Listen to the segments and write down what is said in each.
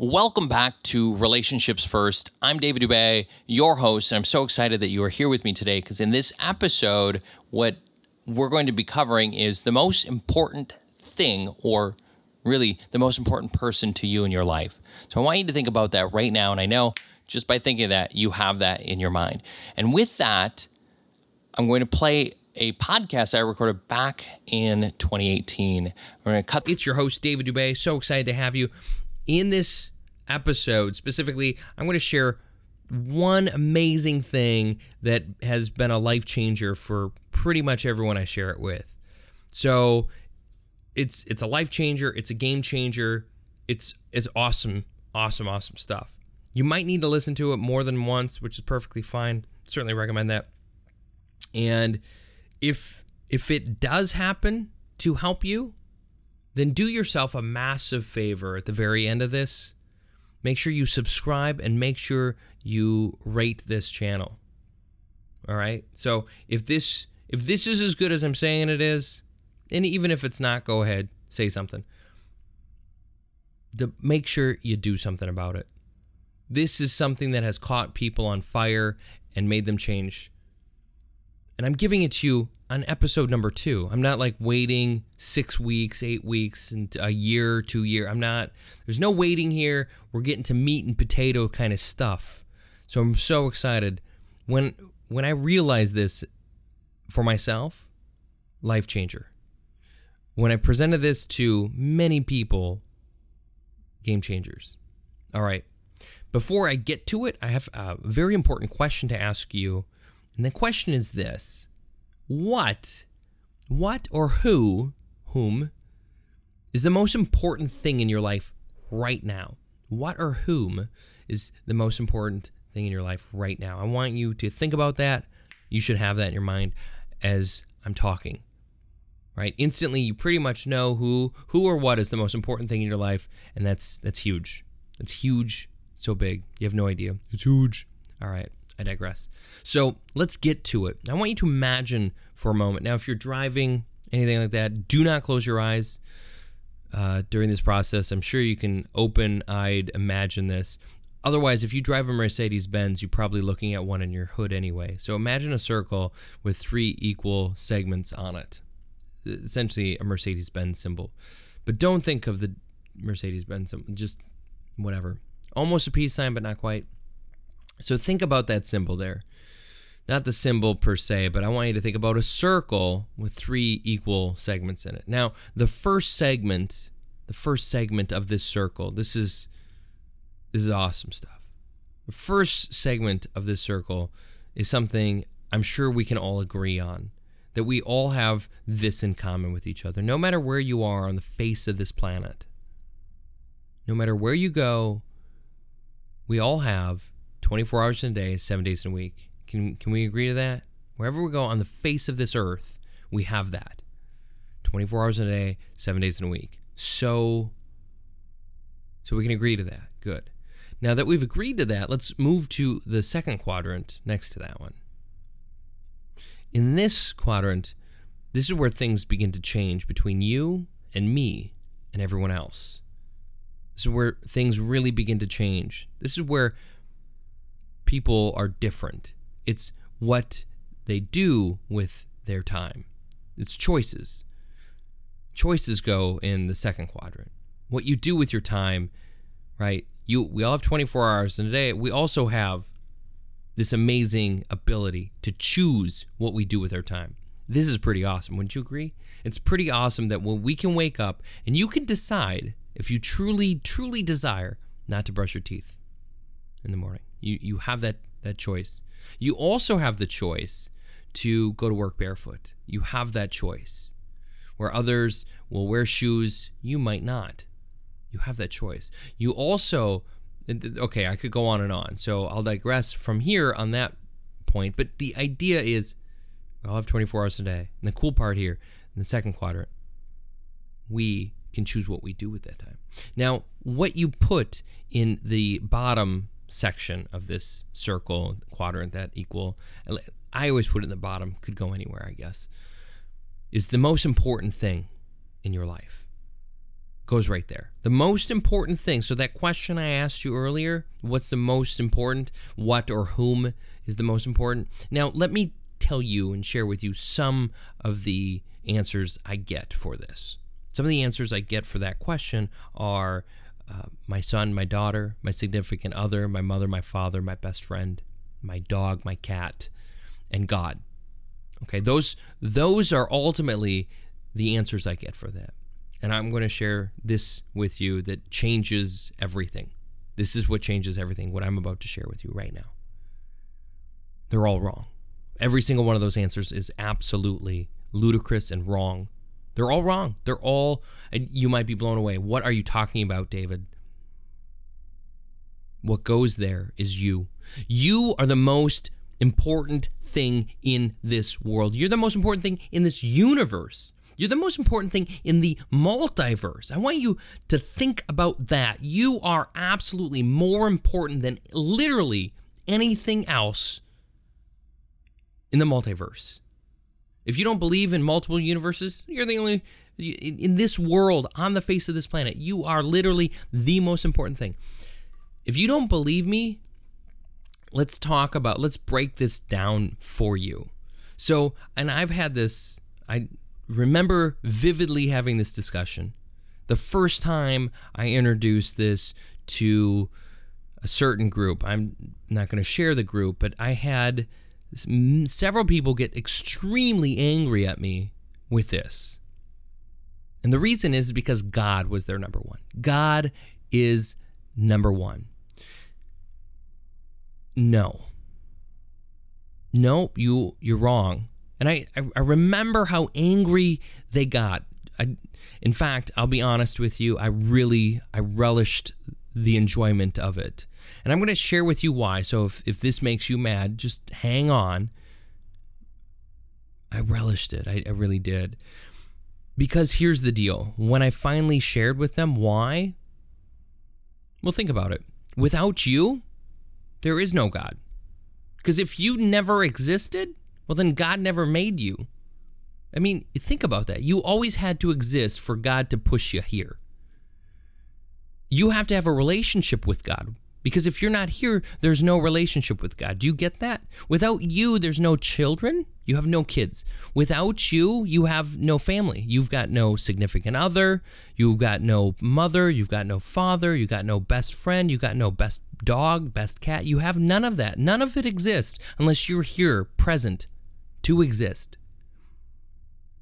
Welcome back to Relationships First. I'm David Dubay, your host, and I'm so excited that you are here with me today because in this episode, what we're going to be covering is the most important thing, or really the most important person to you in your life. So I want you to think about that right now. And I know just by thinking that, you have that in your mind. And with that, I'm going to play a podcast I recorded back in 2018. We're going to cut. It's your host, David Dubay. So excited to have you in this episode specifically, I'm going to share one amazing thing that has been a life changer for pretty much everyone I share it with. So it's it's a life changer, it's a game changer. It's it's awesome, awesome, awesome stuff. You might need to listen to it more than once, which is perfectly fine. Certainly recommend that. And if if it does happen to help you, then do yourself a massive favor at the very end of this. Make sure you subscribe and make sure you rate this channel. All right? So, if this if this is as good as I'm saying it is, and even if it's not, go ahead, say something. To make sure you do something about it. This is something that has caught people on fire and made them change and I'm giving it to you on episode number two. I'm not like waiting six weeks, eight weeks, and a year, two year. I'm not. There's no waiting here. We're getting to meat and potato kind of stuff. So I'm so excited when when I realized this for myself, life changer. When I presented this to many people, game changers. All right. Before I get to it, I have a very important question to ask you and the question is this What, what or who, whom, is the most important thing in your life right now? What or whom is the most important thing in your life right now? I want you to think about that. You should have that in your mind as I'm talking. Right? Instantly you pretty much know who who or what is the most important thing in your life and that's that's huge. That's huge, so big. You have no idea. It's huge. All right. I digress. So let's get to it. I want you to imagine for a moment. Now, if you're driving, anything like that, do not close your eyes uh, during this process. I'm sure you can open eyed imagine this. Otherwise, if you drive a Mercedes Benz, you're probably looking at one in your hood anyway. So imagine a circle with three equal segments on it, essentially a Mercedes Benz symbol. But don't think of the Mercedes Benz symbol, just whatever. Almost a peace sign, but not quite. So think about that symbol there. Not the symbol per se, but I want you to think about a circle with three equal segments in it. Now, the first segment, the first segment of this circle, this is this is awesome stuff. The first segment of this circle is something I'm sure we can all agree on. That we all have this in common with each other, no matter where you are on the face of this planet. No matter where you go, we all have 24 hours in a day, seven days in a week. Can, can we agree to that? Wherever we go on the face of this earth, we have that. 24 hours in a day, seven days in a week. So, so we can agree to that. Good. Now that we've agreed to that, let's move to the second quadrant next to that one. In this quadrant, this is where things begin to change between you and me and everyone else. This is where things really begin to change. This is where people are different. It's what they do with their time. It's choices. Choices go in the second quadrant. What you do with your time, right? You we all have 24 hours in a day. We also have this amazing ability to choose what we do with our time. This is pretty awesome, wouldn't you agree? It's pretty awesome that when we can wake up and you can decide if you truly, truly desire not to brush your teeth in the morning. You you have that that choice. You also have the choice to go to work barefoot. You have that choice. Where others will wear shoes, you might not. You have that choice. You also okay, I could go on and on. So I'll digress from here on that point, but the idea is I'll have 24 hours a day. And the cool part here, in the second quadrant, we can choose what we do with that time. Now, what you put in the bottom section of this circle quadrant that equal I always put it in the bottom, could go anywhere, I guess, is the most important thing in your life. goes right there. The most important thing. So, that question I asked you earlier what's the most important? What or whom is the most important? Now, let me tell you and share with you some of the answers I get for this. Some of the answers I get for that question are uh, my son, my daughter, my significant other, my mother, my father, my best friend, my dog, my cat, and God. Okay, those those are ultimately the answers I get for that. And I'm going to share this with you that changes everything. This is what changes everything, what I'm about to share with you right now. They're all wrong. Every single one of those answers is absolutely ludicrous and wrong. They're all wrong. They're all, you might be blown away. What are you talking about, David? What goes there is you. You are the most important thing in this world. You're the most important thing in this universe. You're the most important thing in the multiverse. I want you to think about that. You are absolutely more important than literally anything else in the multiverse. If you don't believe in multiple universes, you're the only in this world on the face of this planet. You are literally the most important thing. If you don't believe me, let's talk about let's break this down for you. So, and I've had this I remember vividly having this discussion. The first time I introduced this to a certain group, I'm not going to share the group, but I had several people get extremely angry at me with this. And the reason is because God was their number one. God is number one. No. No, you you're wrong. And I, I, remember how angry they got. I, in fact, I'll be honest with you, I really I relished the enjoyment of it. And I'm going to share with you why. So if, if this makes you mad, just hang on. I relished it. I, I really did. Because here's the deal when I finally shared with them why, well, think about it. Without you, there is no God. Because if you never existed, well, then God never made you. I mean, think about that. You always had to exist for God to push you here. You have to have a relationship with God. Because if you're not here, there's no relationship with God. Do you get that? Without you, there's no children. You have no kids. Without you, you have no family. You've got no significant other. You've got no mother. You've got no father. You've got no best friend. You've got no best dog, best cat. You have none of that. None of it exists unless you're here, present, to exist.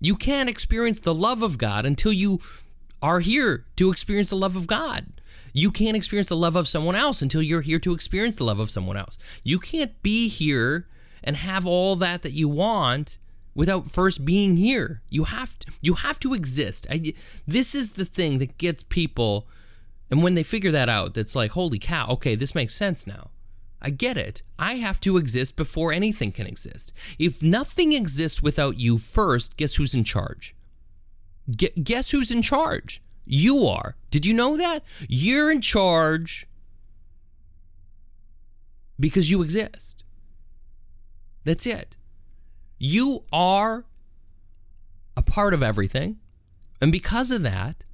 You can't experience the love of God until you are here to experience the love of God. You can't experience the love of someone else until you're here to experience the love of someone else. You can't be here and have all that that you want without first being here. You have to you have to exist. I, this is the thing that gets people and when they figure that out, that's like, holy cow, okay, this makes sense now. I get it. I have to exist before anything can exist. If nothing exists without you first, guess who's in charge? Guess who's in charge? You are. Did you know that? You're in charge because you exist. That's it. You are a part of everything. And because of that,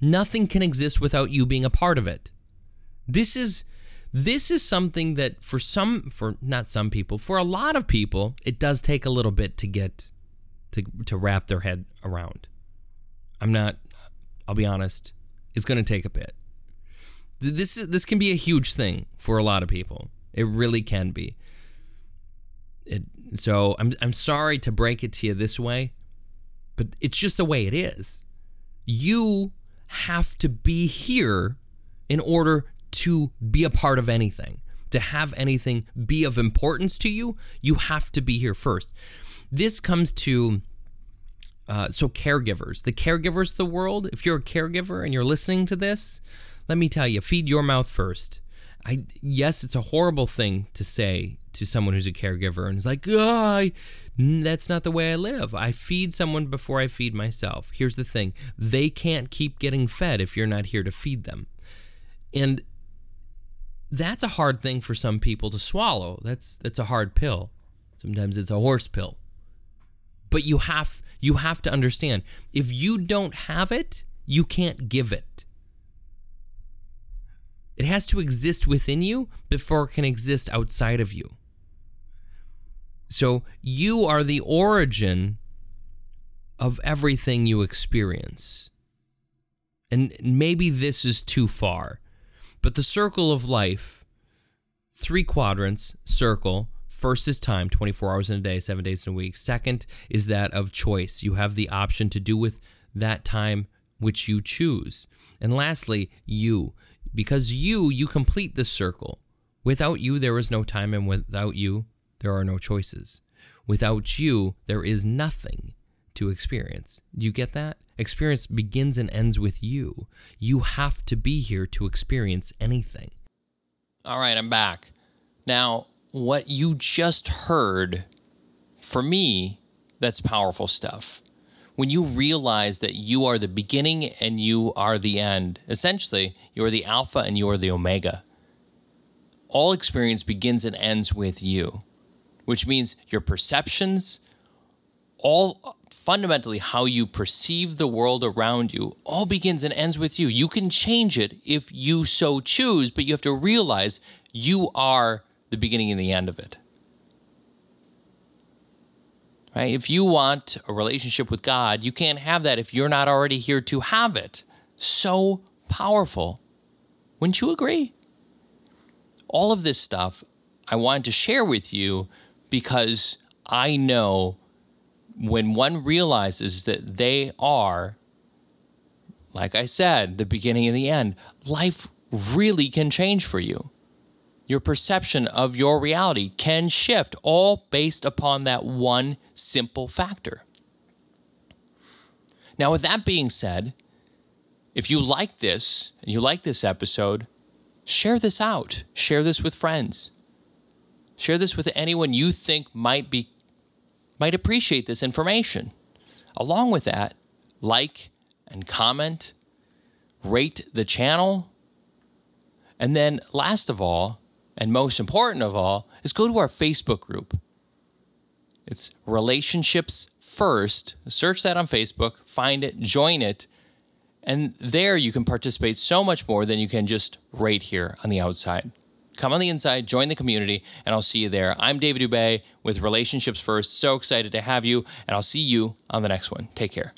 nothing can exist without you being a part of it. This is this is something that for some for not some people, for a lot of people, it does take a little bit to get to to wrap their head around. I'm not I'll be honest, it's going to take a bit. This is, this can be a huge thing for a lot of people. It really can be. It, so I'm I'm sorry to break it to you this way, but it's just the way it is. You have to be here in order to be a part of anything. To have anything be of importance to you, you have to be here first. This comes to uh, so caregivers, the caregivers of the world, if you're a caregiver and you're listening to this, let me tell you, feed your mouth first. I yes, it's a horrible thing to say to someone who's a caregiver and is like, oh, that's not the way I live. I feed someone before I feed myself. Here's the thing: they can't keep getting fed if you're not here to feed them, and that's a hard thing for some people to swallow. That's that's a hard pill. Sometimes it's a horse pill. But you have you have to understand if you don't have it, You can't give it. It has to exist within you before it can exist outside of you. So you are the origin of everything you experience. And maybe this is too far, but the circle of life, three quadrants, circle, First is time, 24 hours in a day, seven days in a week. Second is that of choice. You have the option to do with that time which you choose. And lastly, you. Because you, you complete the circle. Without you, there is no time, and without you, there are no choices. Without you, there is nothing to experience. Do you get that? Experience begins and ends with you. You have to be here to experience anything. All right, I'm back. Now, what you just heard, for me, that's powerful stuff. When you realize that you are the beginning and you are the end, essentially, you are the Alpha and you are the Omega. All experience begins and ends with you, which means your perceptions, all fundamentally how you perceive the world around you, all begins and ends with you. You can change it if you so choose, but you have to realize you are the beginning and the end of it. Right? If you want a relationship with God, you can't have that if you're not already here to have it. So powerful. Wouldn't you agree? All of this stuff I wanted to share with you because I know when one realizes that they are, like I said, the beginning and the end, life really can change for you your perception of your reality can shift, all based upon that one simple factor. Now, with that being said, if you like this and you like this episode, share this out. Share this with friends. Share this with anyone you think might be might appreciate this information. Along with that, like and comment, rate the channel, and then last of all, and most important of all, is go to our Facebook group. It's Relationships First. Search that on Facebook, find it, join it, and there you can participate so much more than you can just right here on the outside. Come on the inside, join the community, and I'll see you there. I'm David Dubay with Relationships First. So excited to have you, and I'll see you on the next one. Take care.